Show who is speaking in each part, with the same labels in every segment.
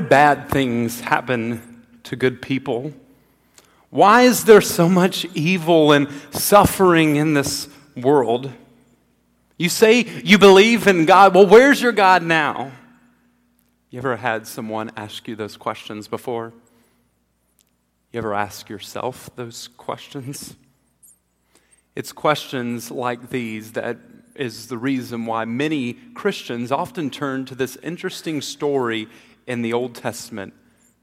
Speaker 1: bad things happen to good people? Why is there so much evil and suffering in this world? You say you believe in God. Well, where's your God now? You ever had someone ask you those questions before? You ever ask yourself those questions? It's questions like these that is the reason why many Christians often turn to this interesting story in the Old Testament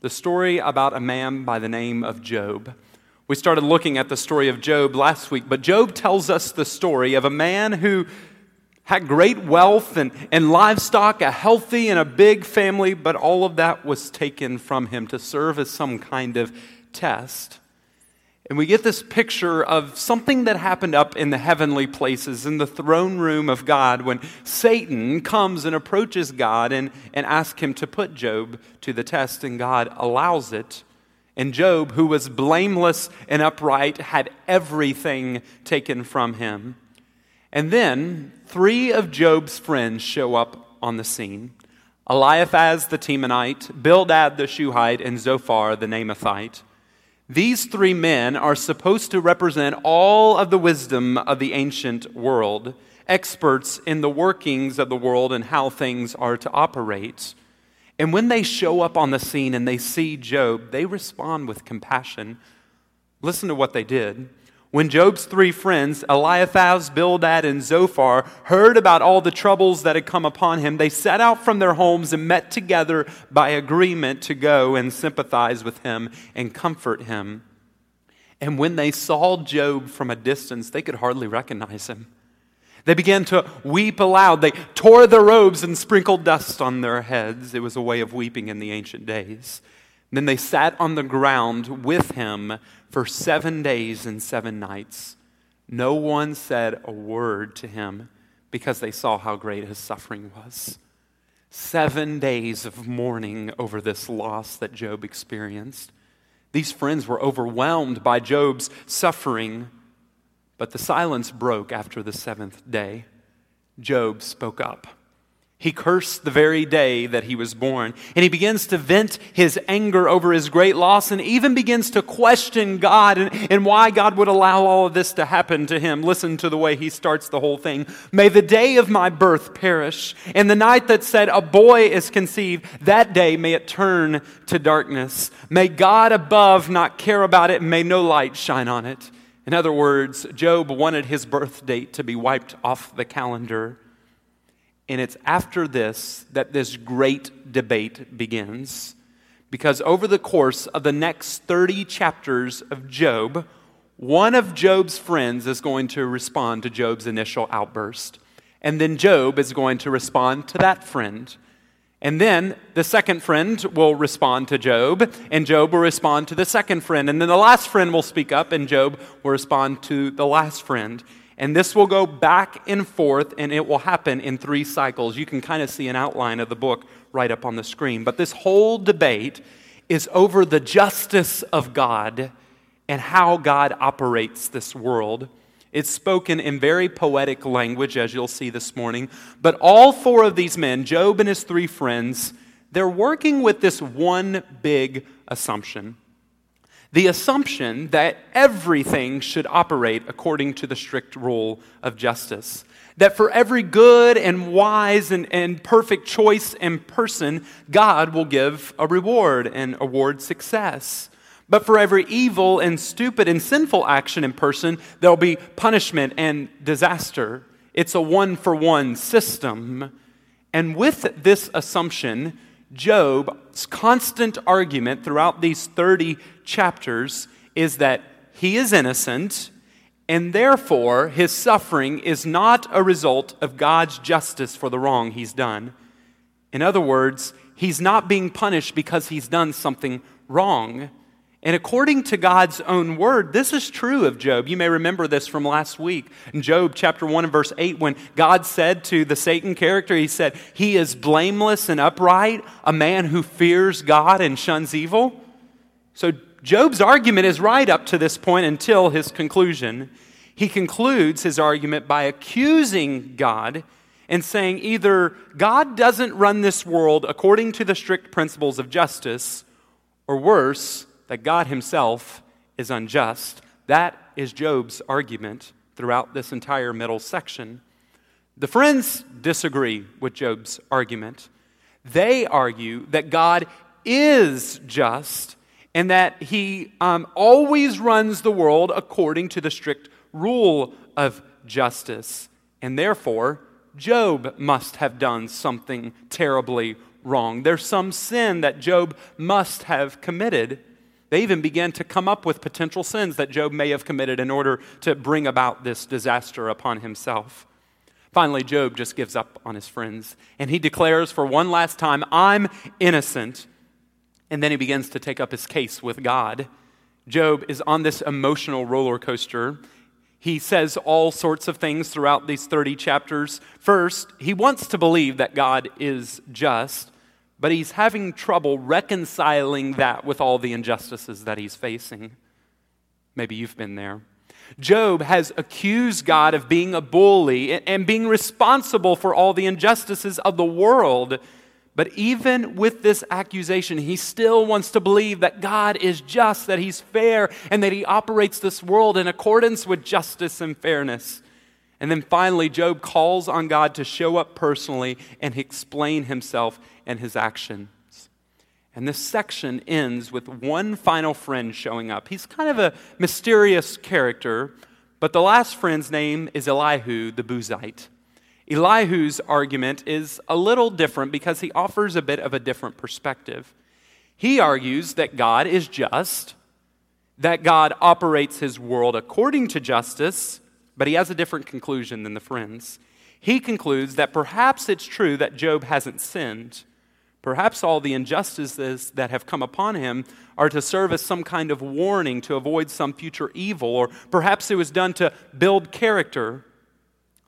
Speaker 1: the story about a man by the name of Job. We started looking at the story of Job last week, but Job tells us the story of a man who had great wealth and, and livestock, a healthy and a big family, but all of that was taken from him to serve as some kind of test. And we get this picture of something that happened up in the heavenly places, in the throne room of God, when Satan comes and approaches God and, and asks him to put Job to the test, and God allows it. And Job, who was blameless and upright, had everything taken from him. And then three of Job's friends show up on the scene Eliphaz the Temanite, Bildad the Shuhite, and Zophar the Naamathite. These three men are supposed to represent all of the wisdom of the ancient world, experts in the workings of the world and how things are to operate. And when they show up on the scene and they see Job, they respond with compassion. Listen to what they did. When Job's three friends, Eliphaz, Bildad, and Zophar, heard about all the troubles that had come upon him, they set out from their homes and met together by agreement to go and sympathize with him and comfort him. And when they saw Job from a distance, they could hardly recognize him. They began to weep aloud. They tore their robes and sprinkled dust on their heads. It was a way of weeping in the ancient days. Then they sat on the ground with him for seven days and seven nights. No one said a word to him because they saw how great his suffering was. Seven days of mourning over this loss that Job experienced. These friends were overwhelmed by Job's suffering, but the silence broke after the seventh day. Job spoke up. He cursed the very day that he was born. And he begins to vent his anger over his great loss and even begins to question God and, and, why God would allow all of this to happen to him. Listen to the way he starts the whole thing. May the day of my birth perish, and the night that said a boy is conceived, that day may it turn to darkness. May God above not care about it, and may no light shine on it. In other words, Job wanted his birth date to be wiped off the calendar. And it's after this that this great debate begins. Because over the course of the next 30 chapters of Job, one of Job's friends is going to respond to Job's initial outburst. And then Job is going to respond to that friend. And then the second friend will respond to Job, and Job will respond to the second friend. And then the last friend will speak up, and Job will respond to the last friend. And this will go back and forth, and it will happen in three cycles. You can kind of see an outline of the book right up on the screen. But this whole debate is over the justice of God and how God operates this world. It's spoken in very poetic language, as you'll see this morning. But all four of these men, Job and his three friends, they're working with this one big assumption the assumption that everything should operate according to the strict rule of justice. That for every good and wise and, and perfect choice and person, God will give a reward and award success. But for every evil and stupid and sinful action in person, there'll be punishment and disaster. It's a one for one system. And with this assumption, Job's constant argument throughout these 30 chapters is that he is innocent, and therefore his suffering is not a result of God's justice for the wrong he's done. In other words, he's not being punished because he's done something wrong. And according to God's own word, this is true of Job. You may remember this from last week. In Job chapter 1 and verse 8, when God said to the Satan character, He said, He is blameless and upright, a man who fears God and shuns evil. So Job's argument is right up to this point until his conclusion. He concludes his argument by accusing God and saying either God doesn't run this world according to the strict principles of justice, or worse, that God himself is unjust. That is Job's argument throughout this entire middle section. The friends disagree with Job's argument. They argue that God is just and that he um, always runs the world according to the strict rule of justice. And therefore, Job must have done something terribly wrong. There's some sin that Job must have committed. They even began to come up with potential sins that Job may have committed in order to bring about this disaster upon himself. Finally, Job just gives up on his friends and he declares for one last time, I'm innocent. And then he begins to take up his case with God. Job is on this emotional roller coaster. He says all sorts of things throughout these 30 chapters. First, he wants to believe that God is just, but he's having trouble reconciling that with all the injustices that he's facing. Maybe you've been there. Job has accused God of being a bully and being responsible for all the injustices of the world. But even with this accusation, he still wants to believe that God is just, that he's fair, and that he operates this world in accordance with justice and fairness. And then finally, Job calls on God to show up personally and explain himself and his actions. And this section ends with one final friend showing up. He's kind of a mysterious character, but the last friend's name is Elihu the Buzite. Elihu's argument is a little different because he offers a bit of a different perspective. He argues that God is just, that God operates his world according to justice, but he has a different conclusion than the friends. He concludes that perhaps it's true that Job hasn't sinned. Perhaps all the injustices that have come upon him are to serve as some kind of warning to avoid some future evil, or perhaps it was done to build character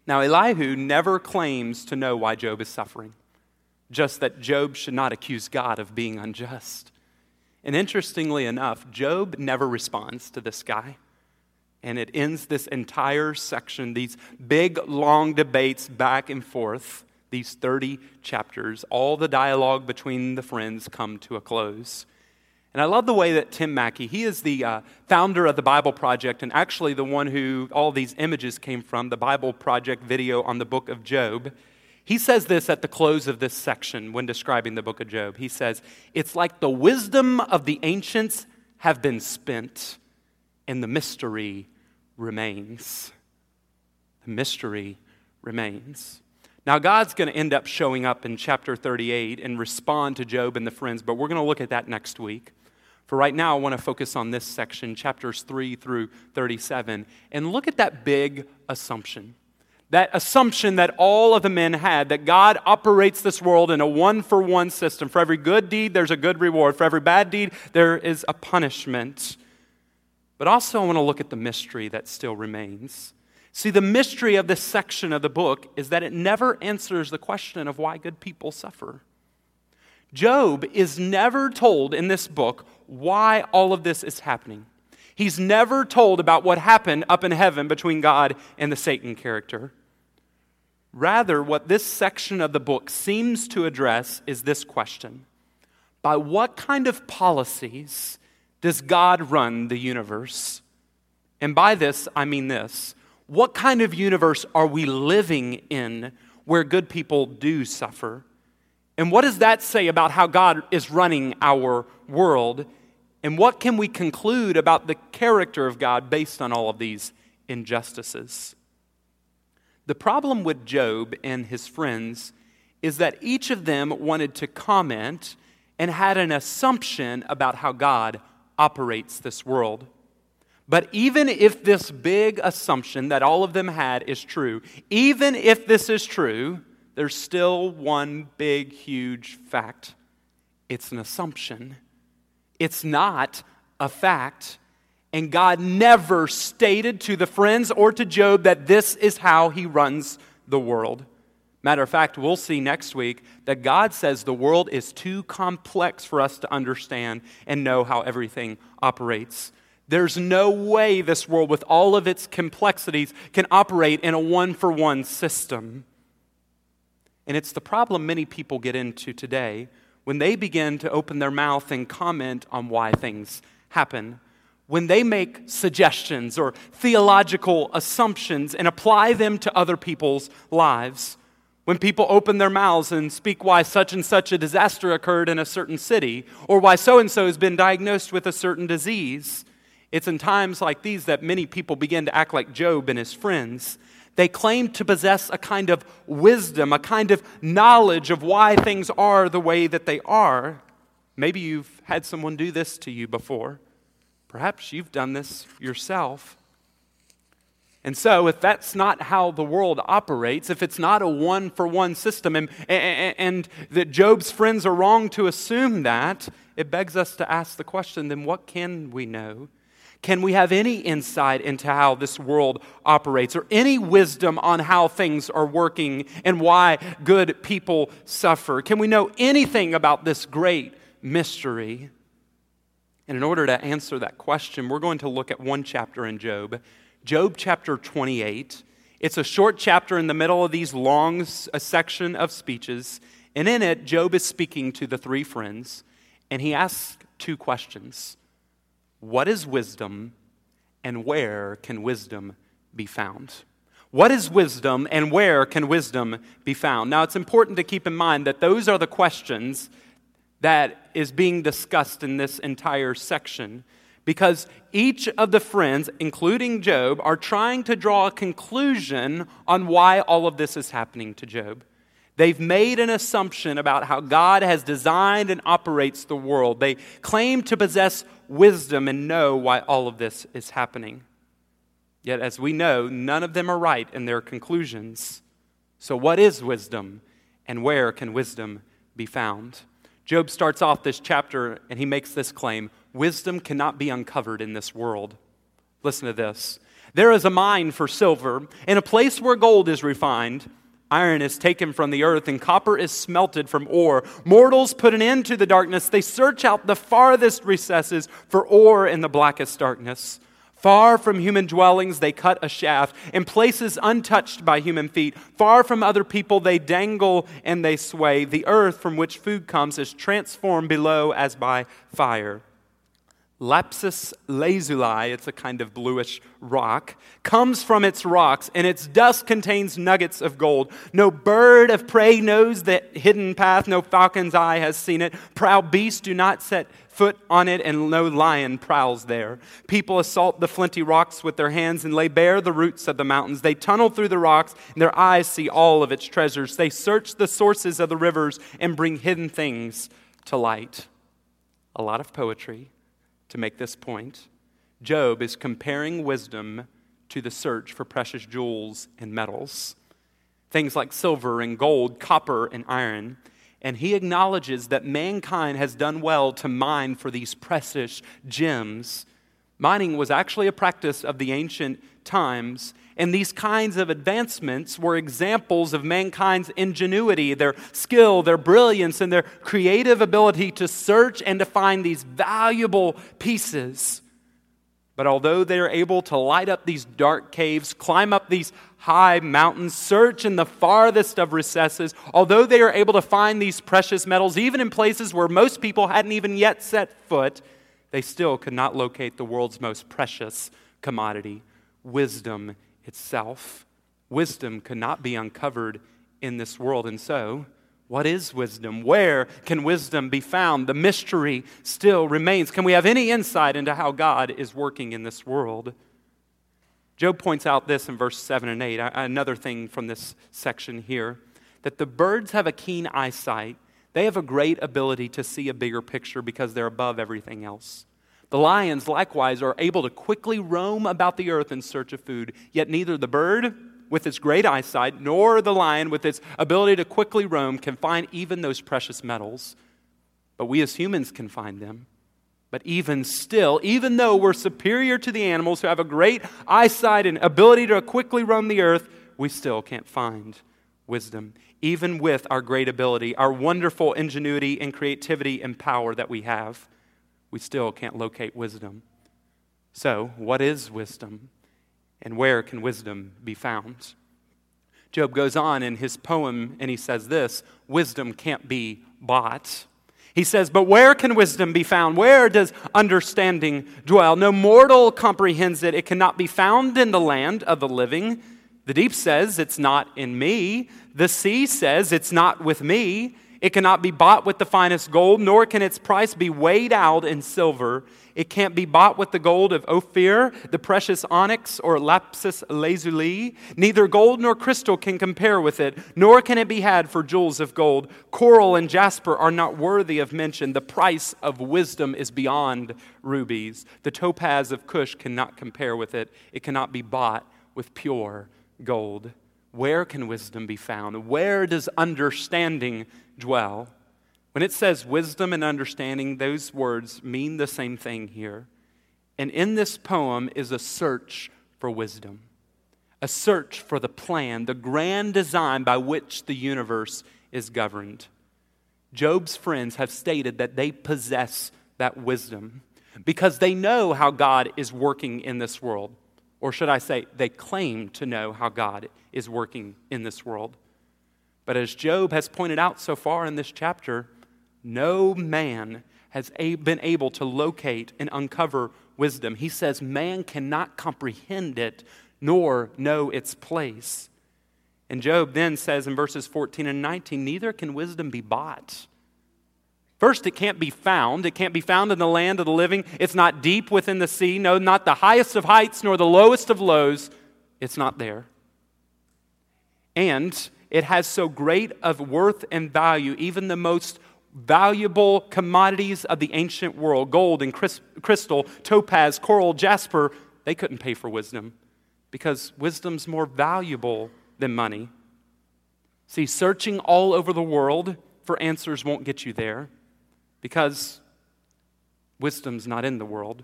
Speaker 1: now, Elihu never claims to know why Job is suffering, just that Job should not accuse God of being unjust. And interestingly enough, Job never responds to this guy. And it ends this entire section, these big, long debates back and forth, these 30 chapters. All the dialogue between the friends come to a close. And I love the way that Tim Mackie, he is the uh, founder of the Bible Project and actually the one who all these images came from, the Bible Project video on the book of Job. He says this at the close of this section when describing the book of Job. He says, It's like the wisdom of the ancients have been spent, and the mystery remains. The mystery remains. Now, God's going to end up showing up in chapter 38 and respond to Job and the friends, but we're going to look at that next week. For right now, I want to focus on this section, chapters 3 through 37, and look at that big assumption. That assumption that all of the men had that God operates this world in a one for one system. For every good deed, there's a good reward. For every bad deed, there is a punishment. But also, I want to look at the mystery that still remains. See, the mystery of this section of the book is that it never answers the question of why good people suffer. Job is never told in this book why all of this is happening. He's never told about what happened up in heaven between God and the Satan character. Rather, what this section of the book seems to address is this question By what kind of policies does God run the universe? And by this, I mean this what kind of universe are we living in where good people do suffer? And what does that say about how God is running our world? And what can we conclude about the character of God based on all of these injustices? The problem with Job and his friends is that each of them wanted to comment and had an assumption about how God operates this world. But even if this big assumption that all of them had is true, even if this is true, there's still one big, huge fact it's an assumption, it's not a fact. And God never stated to the friends or to Job that this is how he runs the world. Matter of fact, we'll see next week that God says the world is too complex for us to understand and know how everything operates. There's no way this world, with all of its complexities, can operate in a one for one system. And it's the problem many people get into today when they begin to open their mouth and comment on why things happen. When they make suggestions or theological assumptions and apply them to other people's lives. When people open their mouths and speak why such and such a disaster occurred in a certain city, or why so and so has been diagnosed with a certain disease, it's in times like these that many people begin to act like Job and his friends. They claim to possess a kind of wisdom, a kind of knowledge of why things are the way that they are. Maybe you've had someone do this to you before. Perhaps you've done this yourself. And so, if that's not how the world operates, if it's not a one for one system, and, and, and, that Job's friends are wrong to assume that, it begs us to ask the question then what can we know? Can we have any insight into how this world operates or any wisdom on how things are working and why good people suffer? Can we know anything about this great mystery? And in order to answer that question, we're going to look at one chapter in Job Job chapter 28. It's a short chapter in the middle of these long section of speeches. And in it, Job is speaking to the three friends, and he asks two questions What is wisdom, and where can wisdom be found? What is wisdom, and where can wisdom be found? Now, it's important to keep in mind that those are the questions that is being discussed in this entire section because each of the friends, including Job, are trying to draw a conclusion on why all of this is happening to Job. They've made an assumption about how God has designed and operates the world. They claim to possess wisdom and know why all of this is happening. Yet, as we know, none of them are right in their conclusions. So, what is wisdom and where can wisdom be found? Job starts off this chapter and he makes this claim Wisdom cannot be uncovered in this world. Listen to this. There is a mine for silver, and a place where gold is refined. Iron is taken from the earth, and copper is smelted from ore. Mortals put an end to the darkness. They search out the farthest recesses for ore in the blackest darkness. Far from human dwellings, they cut a shaft. In places untouched by human feet, far from other people, they dangle and they sway. The earth from which food comes is transformed below as by fire. Lapis lazuli, it's a kind of bluish rock, comes from its rocks, and its dust contains nuggets of gold. No bird of prey knows that hidden path, no falcon's eye has seen it. Proud beasts do not set foot on it, and no lion prowls there. People assault the flinty rocks with their hands and lay bare the roots of the mountains. They tunnel through the rocks, and their eyes see all of its treasures. They search the sources of the rivers and bring hidden things to light. A lot of poetry to make this point. Job is comparing wisdom to the search for precious jewels and metals, things like silver and gold, copper and iron. And he acknowledges that mankind has done well to mine for these precious gems. Mining was actually a practice of the ancient times, and these kinds of advancements were examples of mankind's ingenuity, their skill, their brilliance, and their creative ability to search and to find these valuable pieces. But although they are able to light up these dark caves, climb up these high mountains, search in the farthest of recesses, although they are able to find these precious metals, even in places where most people hadn't even yet set foot, they still could not locate the world's most precious commodity wisdom itself. Wisdom could not be uncovered in this world. And so, what is wisdom? Where can wisdom be found? The mystery still remains. Can we have any insight into how God is working in this world? Job points out this in verse 7 and 8, another thing from this section here, that the birds have a keen eyesight. They have a great ability to see a bigger picture because they're above everything else. The lions, likewise, are able to quickly roam about the earth in search of food, yet neither the bird, with its great eyesight, nor the lion, with its ability to quickly roam, can find even those precious metals. But we as humans can find them. But even still, even though we're superior to the animals who have a great eyesight and ability to quickly roam the earth, we still can't find wisdom. Even with our great ability, our wonderful ingenuity and creativity and power that we have we still can't locate wisdom. So, what is wisdom? And where can wisdom be found? Job goes on in his poem and he says this wisdom can't be bought. He says, But where can wisdom be found? Where does understanding dwell? No mortal comprehends it. It cannot be found in the land of the living. The deep says, It's not in me. The sea says, It's not with me. It cannot be bought with the finest gold, nor can its price be weighed out in silver. It can't be bought with the gold of Ophir, the precious onyx, or lapis lazuli. Neither gold nor crystal can compare with it, nor can it be had for jewels of gold. Coral and jasper are not worthy of mention. The price of wisdom is beyond rubies. The topaz of Cush cannot compare with it. It cannot be bought with pure gold. Where can wisdom be found? Where does understanding dwell? When it says wisdom and understanding, those words mean the same thing here. And in this poem is a search for wisdom, a search for the plan, the grand design by which the universe is governed. Job's friends have stated that they possess that wisdom because they know how God is working in this world. Or should I say, they claim to know how God is working in this world. But as Job has pointed out so far in this chapter, no man has been able to locate and uncover wisdom. He says man cannot comprehend it nor know its place. And Job then says in verses 14 and 19, neither can wisdom be bought. First, it can't be found. It can't be found in the land of the living. It's not deep within the sea. No, not the highest of heights nor the lowest of lows. It's not there. And it has so great of worth and value, even the most valuable commodities of the ancient world gold and crystal, topaz, coral, jasper they couldn't pay for wisdom because wisdom's more valuable than money. See, searching all over the world for answers won't get you there because wisdom's not in the world.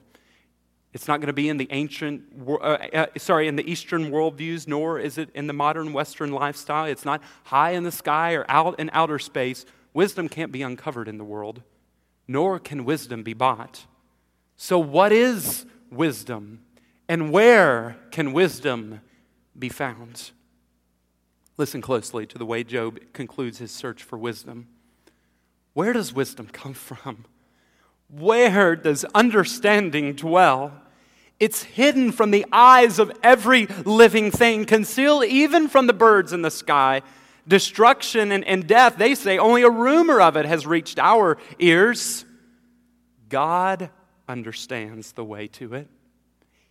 Speaker 1: It's not going to be in the ancient, uh, uh, sorry, in the Eastern worldviews, nor is it in the modern Western lifestyle. It's not high in the sky or out in outer space. Wisdom can't be uncovered in the world, nor can wisdom be bought. So, what is wisdom? And where can wisdom be found? Listen closely to the way Job concludes his search for wisdom. Where does wisdom come from? Where does understanding dwell? It's hidden from the eyes of every living thing, concealed even from the birds in the sky. Destruction and, and death, they say, only a rumor of it has reached our ears. God understands the way to it.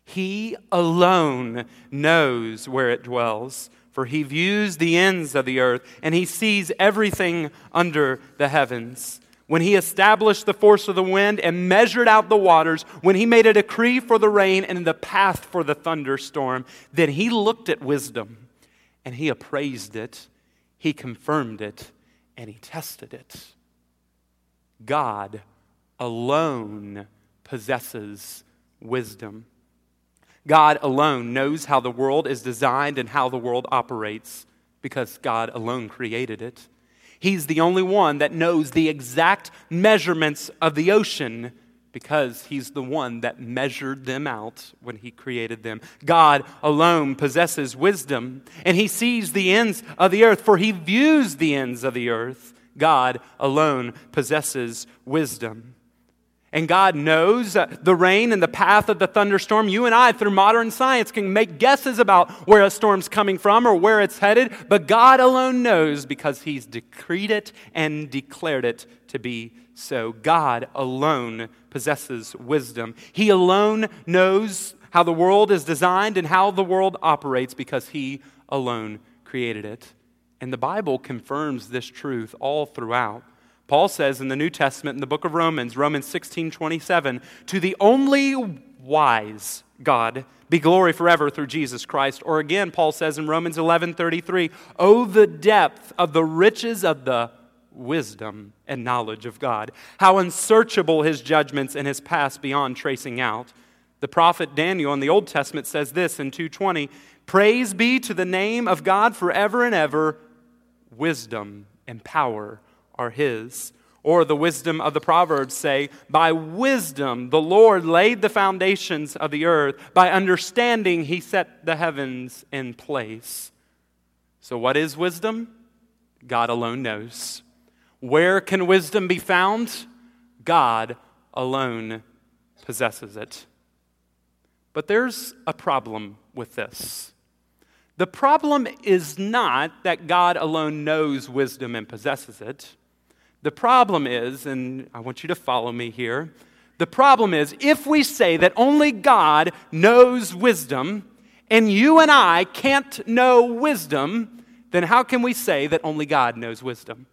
Speaker 1: He alone knows where it dwells for he views the ends of the earth and he sees everything under the heavens. When he established the force of the wind and measured out the waters, when he made a decree for the rain and the path for the thunderstorm, then he looked at wisdom and he appraised it, he confirmed it, and he tested it. God alone possesses wisdom. God alone knows how the world is designed and how the world operates because God alone created it. He's the only one that knows the exact measurements of the ocean because he's the one that measured them out when he created them. God alone possesses wisdom, and he sees the ends of the earth, for he views the ends of the earth. God alone possesses wisdom. And God knows the rain and the path of the thunderstorm. You and I, through modern science, can make guesses about where a storm's coming from or where it's headed, but God alone knows because He's decreed it and declared it to be so. God alone possesses wisdom. He alone knows how the world is designed and how the world operates because He alone created it. And the Bible confirms this truth all throughout. Paul says in the New Testament in the book of Romans, Romans 16 27, to the only wise God be glory forever through Jesus Christ. Or again, Paul says in Romans 11 33, oh, the depth of the riches of the wisdom and knowledge of God. How unsearchable his judgments and his past beyond tracing out. The prophet Daniel in the Old Testament says this in 220 Praise be to the name of God forever and ever, wisdom and power are his. Or the wisdom of the Proverbs say, By wisdom the Lord laid the foundations of the earth, by understanding he set the heavens in place. So, what is wisdom? God alone knows. Where can wisdom be found? God alone possesses it. But there's a problem with this. The problem is not that God alone knows wisdom and possesses it. The problem is, and I want you to follow me here, the problem is if we say that only God knows wisdom and you and I can't know wisdom, then how can we say that only God knows wisdom?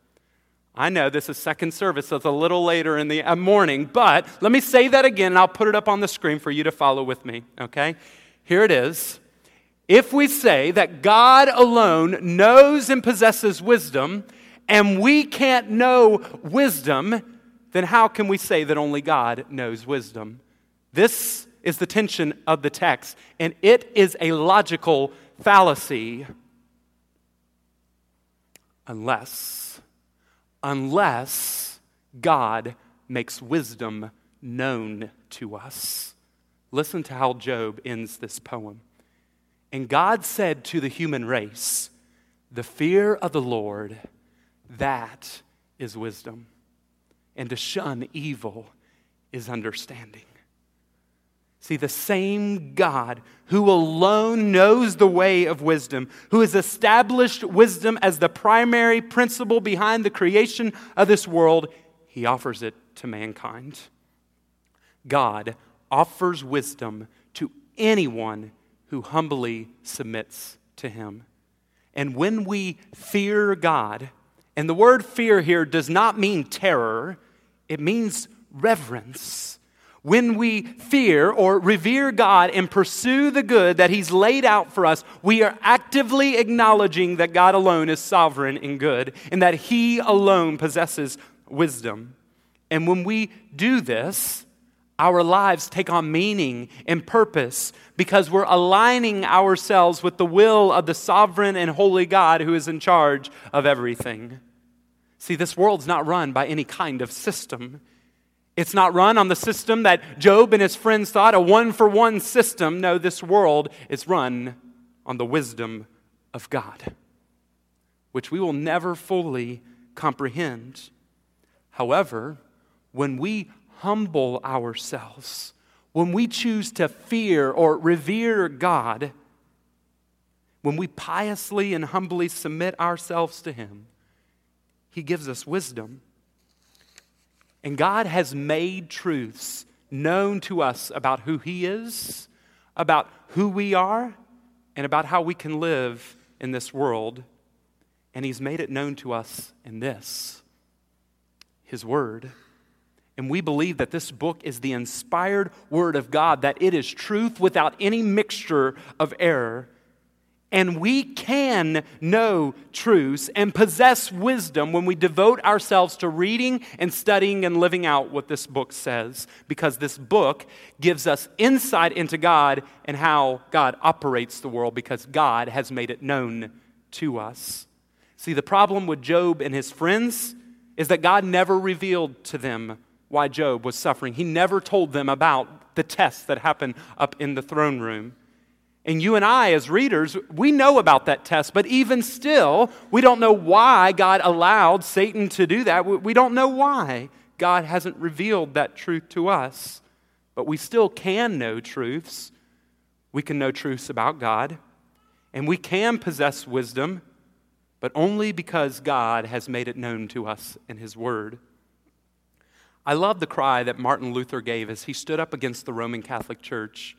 Speaker 1: I know this is second service, so it's a little later in the uh, morning, but let me say that again and I'll put it up on the screen for you to follow with me, okay? Here it is. If we say that God alone knows and possesses wisdom, and we can't know wisdom, then how can we say that only God knows wisdom? This is the tension of the text, and it is a logical fallacy. Unless unless God makes wisdom known to us. Listen to how Job ends this poem. And God said to the human race, The fear of the Lord, that is wisdom. And to shun evil is understanding. See, the same God who alone knows the way of wisdom, who has established wisdom as the primary principle behind the creation of this world, he offers it to mankind. God offers wisdom to anyone who humbly submits to him. And when we fear God, and the word fear here does not mean terror, it means reverence when we fear or revere God and pursue the good that He's laid out for us, we are actively acknowledging that God alone is sovereign and good and that He alone possesses wisdom. And when we do this, our lives take on meaning and purpose because we're aligning ourselves with the will of the sovereign and holy God who is in charge of everything. See, this world's not run by any kind of system. It's not run on the system that Job and his friends thought, a one for one system. No, this world is run on the wisdom of God, which we will never fully comprehend. However, when we humble ourselves, when we choose to fear or revere God, when we piously and humbly submit ourselves to Him, He gives us wisdom and God has made truths known to us about who He is, about who we are, and about how we can live in this world. And He's made it known to us in this His Word. And we believe that this book is the inspired Word of God, that it is truth without any mixture of error. And we can know truths and possess wisdom when we devote ourselves to reading and studying and living out what this book says, because this book gives us insight into God and how God operates the world, because God has made it known to us. See, the problem with Job and his friends is that God never revealed to them why Job was suffering, He never told them about the tests that happened up in the throne room. And you and I, as readers, we know about that test, but even still, we don't know why God allowed Satan to do that. We don't know why God hasn't revealed that truth to us. But we still can know truths. We can know truths about God, and we can possess wisdom, but only because God has made it known to us in His Word. I love the cry that Martin Luther gave as he stood up against the Roman Catholic Church.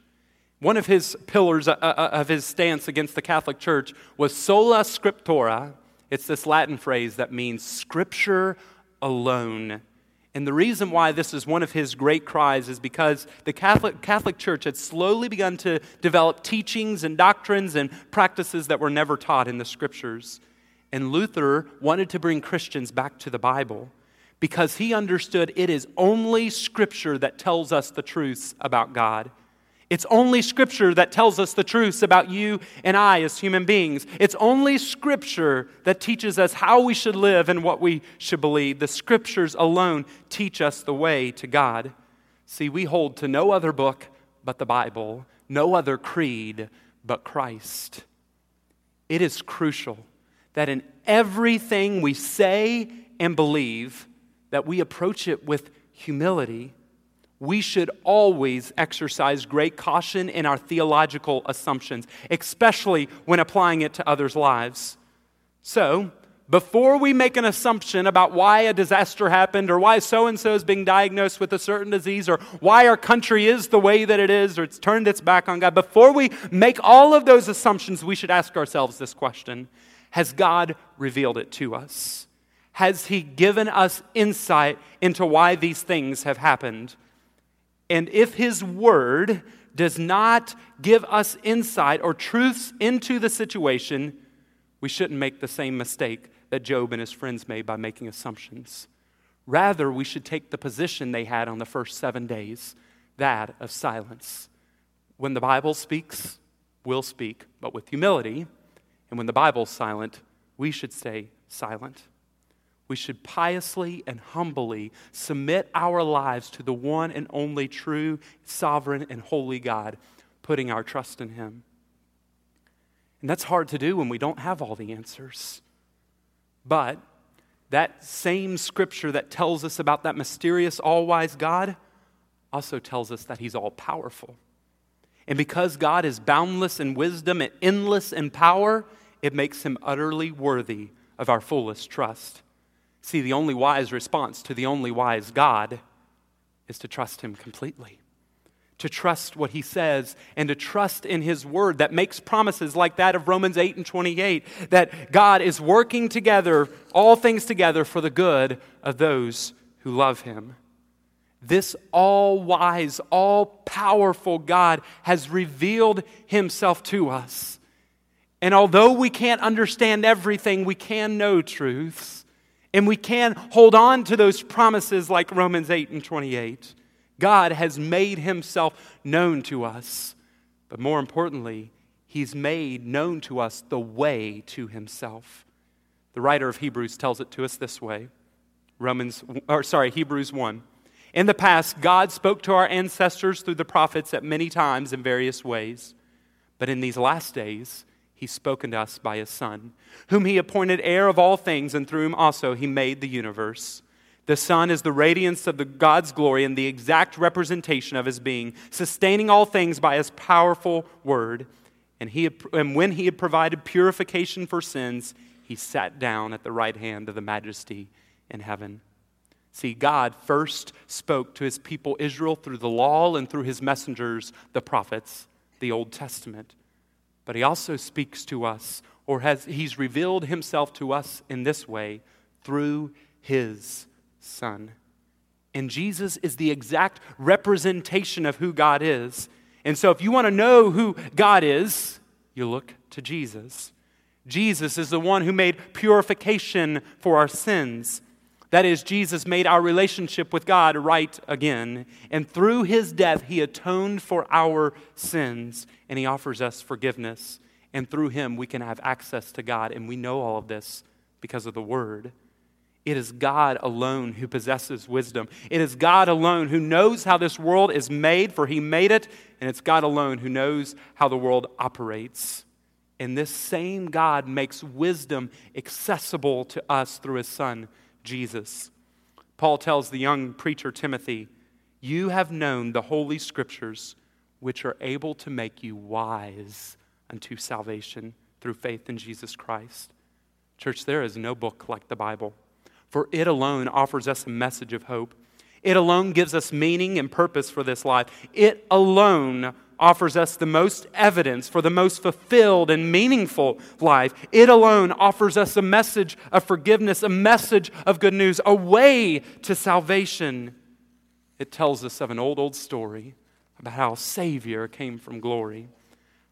Speaker 1: One of his pillars uh, uh, of his stance against the Catholic Church was sola scriptura. It's this Latin phrase that means scripture alone. And the reason why this is one of his great cries is because the Catholic, Catholic Church had slowly begun to develop teachings and doctrines and practices that were never taught in the scriptures. And Luther wanted to bring Christians back to the Bible because he understood it is only scripture that tells us the truths about God. It's only Scripture that tells us the truths about you and I as human beings. It's only Scripture that teaches us how we should live and what we should believe. The Scriptures alone teach us the way to God. See, we hold to no other book but the Bible, no other creed but Christ. It is crucial that in everything we say and believe, that we approach it with humility, we should always exercise great caution in our theological assumptions, especially when applying it to others' lives. So, before we make an assumption about why a disaster happened or why so and so is being diagnosed with a certain disease or why our country is the way that it is or it's turned its back on God, before we make all of those assumptions, we should ask ourselves this question Has God revealed it to us? Has He given us insight into why these things have happened? And if His Word does not give us insight or truths into the situation, we shouldn't make the same mistake that Job and his friends made by making assumptions. Rather, we should take the position they had on the first seven days that of silence. When the Bible speaks, we'll speak, but with humility. And when the Bible's silent, we should stay silent. We should piously and humbly submit our lives to the one and only true, sovereign, and holy God, putting our trust in Him. And that's hard to do when we don't have all the answers. But that same scripture that tells us about that mysterious, all wise God also tells us that He's all powerful. And because God is boundless in wisdom and endless in power, it makes Him utterly worthy of our fullest trust. See, the only wise response to the only wise God is to trust Him completely to trust what he says and to trust in his word that makes promises like that of Romans 8 and 28 that God is working together, all things together for the good of those who love him. This all wise, all powerful God has revealed himself to us. And although we can't understand everything, we can know truths. And we can hold on to those promises like Romans 8 and 28. God has made himself known to us. But more importantly, he's made known to us the way to himself. The writer of Hebrews tells it to us this way. Romans or sorry, Hebrews 1. In the past, God spoke to our ancestors through the prophets at many times in various ways. But in these last days, he's spoken to us by his son, whom he appointed heir of all things and through whom also he made the universe. The Son is the radiance of the God's glory and the exact representation of his being, sustaining all things by his powerful word. And, he, and when he had provided purification for sins, he sat down at the right hand of the majesty in heaven. See, God first spoke to his people Israel through the law and through his messengers, the prophets, the Old Testament. But he also speaks to us, or has he's revealed himself to us in this way through his Son. And Jesus is the exact representation of who God is. And so, if you want to know who God is, you look to Jesus. Jesus is the one who made purification for our sins. That is, Jesus made our relationship with God right again. And through his death, he atoned for our sins, and he offers us forgiveness. And through him, we can have access to God. And we know all of this because of the Word. It is God alone who possesses wisdom. It is God alone who knows how this world is made, for He made it, and it's God alone who knows how the world operates. And this same God makes wisdom accessible to us through His Son, Jesus. Paul tells the young preacher Timothy, You have known the Holy Scriptures, which are able to make you wise unto salvation through faith in Jesus Christ. Church, there is no book like the Bible for it alone offers us a message of hope. It alone gives us meaning and purpose for this life. It alone offers us the most evidence for the most fulfilled and meaningful life. It alone offers us a message of forgiveness, a message of good news, a way to salvation. It tells us of an old, old story about how Savior came from glory,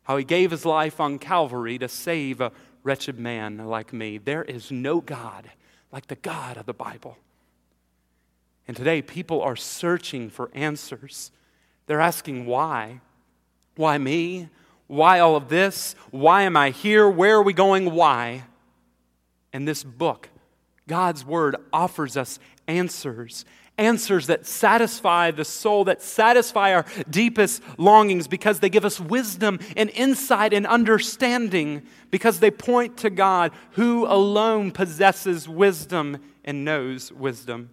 Speaker 1: how he gave his life on Calvary to save a wretched man like me. There is no God like the God of the Bible. And today, people are searching for answers. They're asking why. Why me? Why all of this? Why am I here? Where are we going? Why? And this book, God's Word, offers us answers. answers that satisfy the soul, that satisfy our deepest longings, because they give us wisdom and insight and understanding, because they point to God, who alone possesses wisdom and knows wisdom.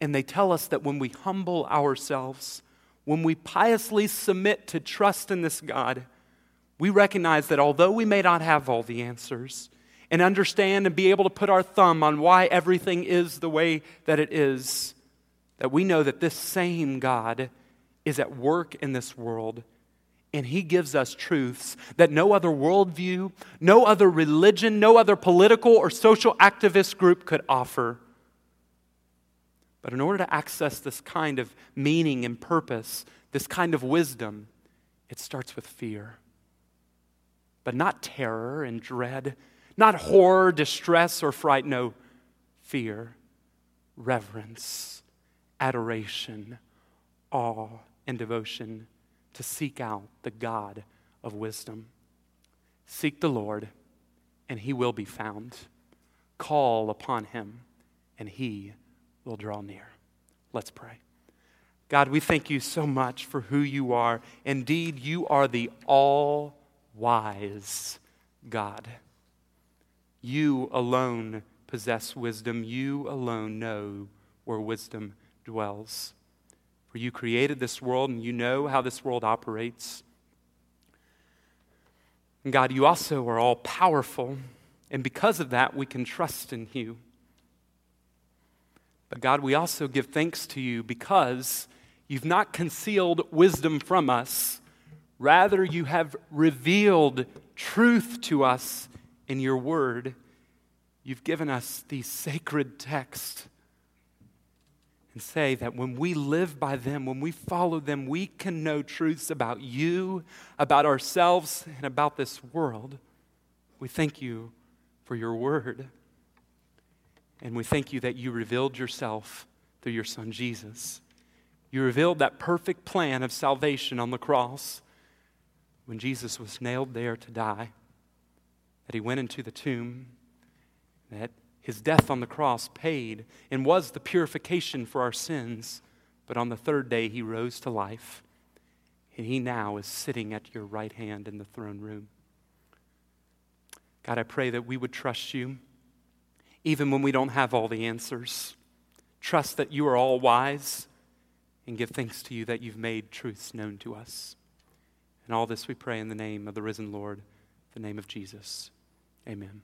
Speaker 1: And they tell us that when we humble ourselves, when we piously submit to trust in this God, we recognize that although we may not have all the answers, and understand and be able to put our thumb on why everything is the way that it is, that we know that this same God is at work in this world. And he gives us truths that no other worldview, no other religion, no other political or social activist group could offer. But in order to access this kind of meaning and purpose, this kind of wisdom, it starts with fear. But not terror and dread, not horror, distress, or fright. No, fear, reverence, adoration, awe, and devotion to seek out the God of wisdom. Seek the Lord, and he will be found. Call upon him, and he will draw near. Let's pray. God, we thank you so much for who you are. Indeed, you are the all wise God. You alone possess wisdom. You alone know where wisdom dwells. For you created this world and you know how this world operates. And God, you also are all powerful. And because of that, we can trust in you. But God, we also give thanks to you because you've not concealed wisdom from us. Rather, you have revealed truth to us in your word. You've given us these sacred texts and say that when we live by them, when we follow them, we can know truths about you, about ourselves, and about this world. We thank you for your word. And we thank you that you revealed yourself through your son Jesus. You revealed that perfect plan of salvation on the cross when Jesus was nailed there to die, that he went into the tomb, that his death on the cross paid and was the purification for our sins. But on the third day, he rose to life, and he now is sitting at your right hand in the throne room. God, I pray that we would trust you even when we don't have all the answers. Trust that you are all wise and give thanks to you that you've made truths known to us. And all this we pray in the name of the risen Lord, the name of Jesus. Amen.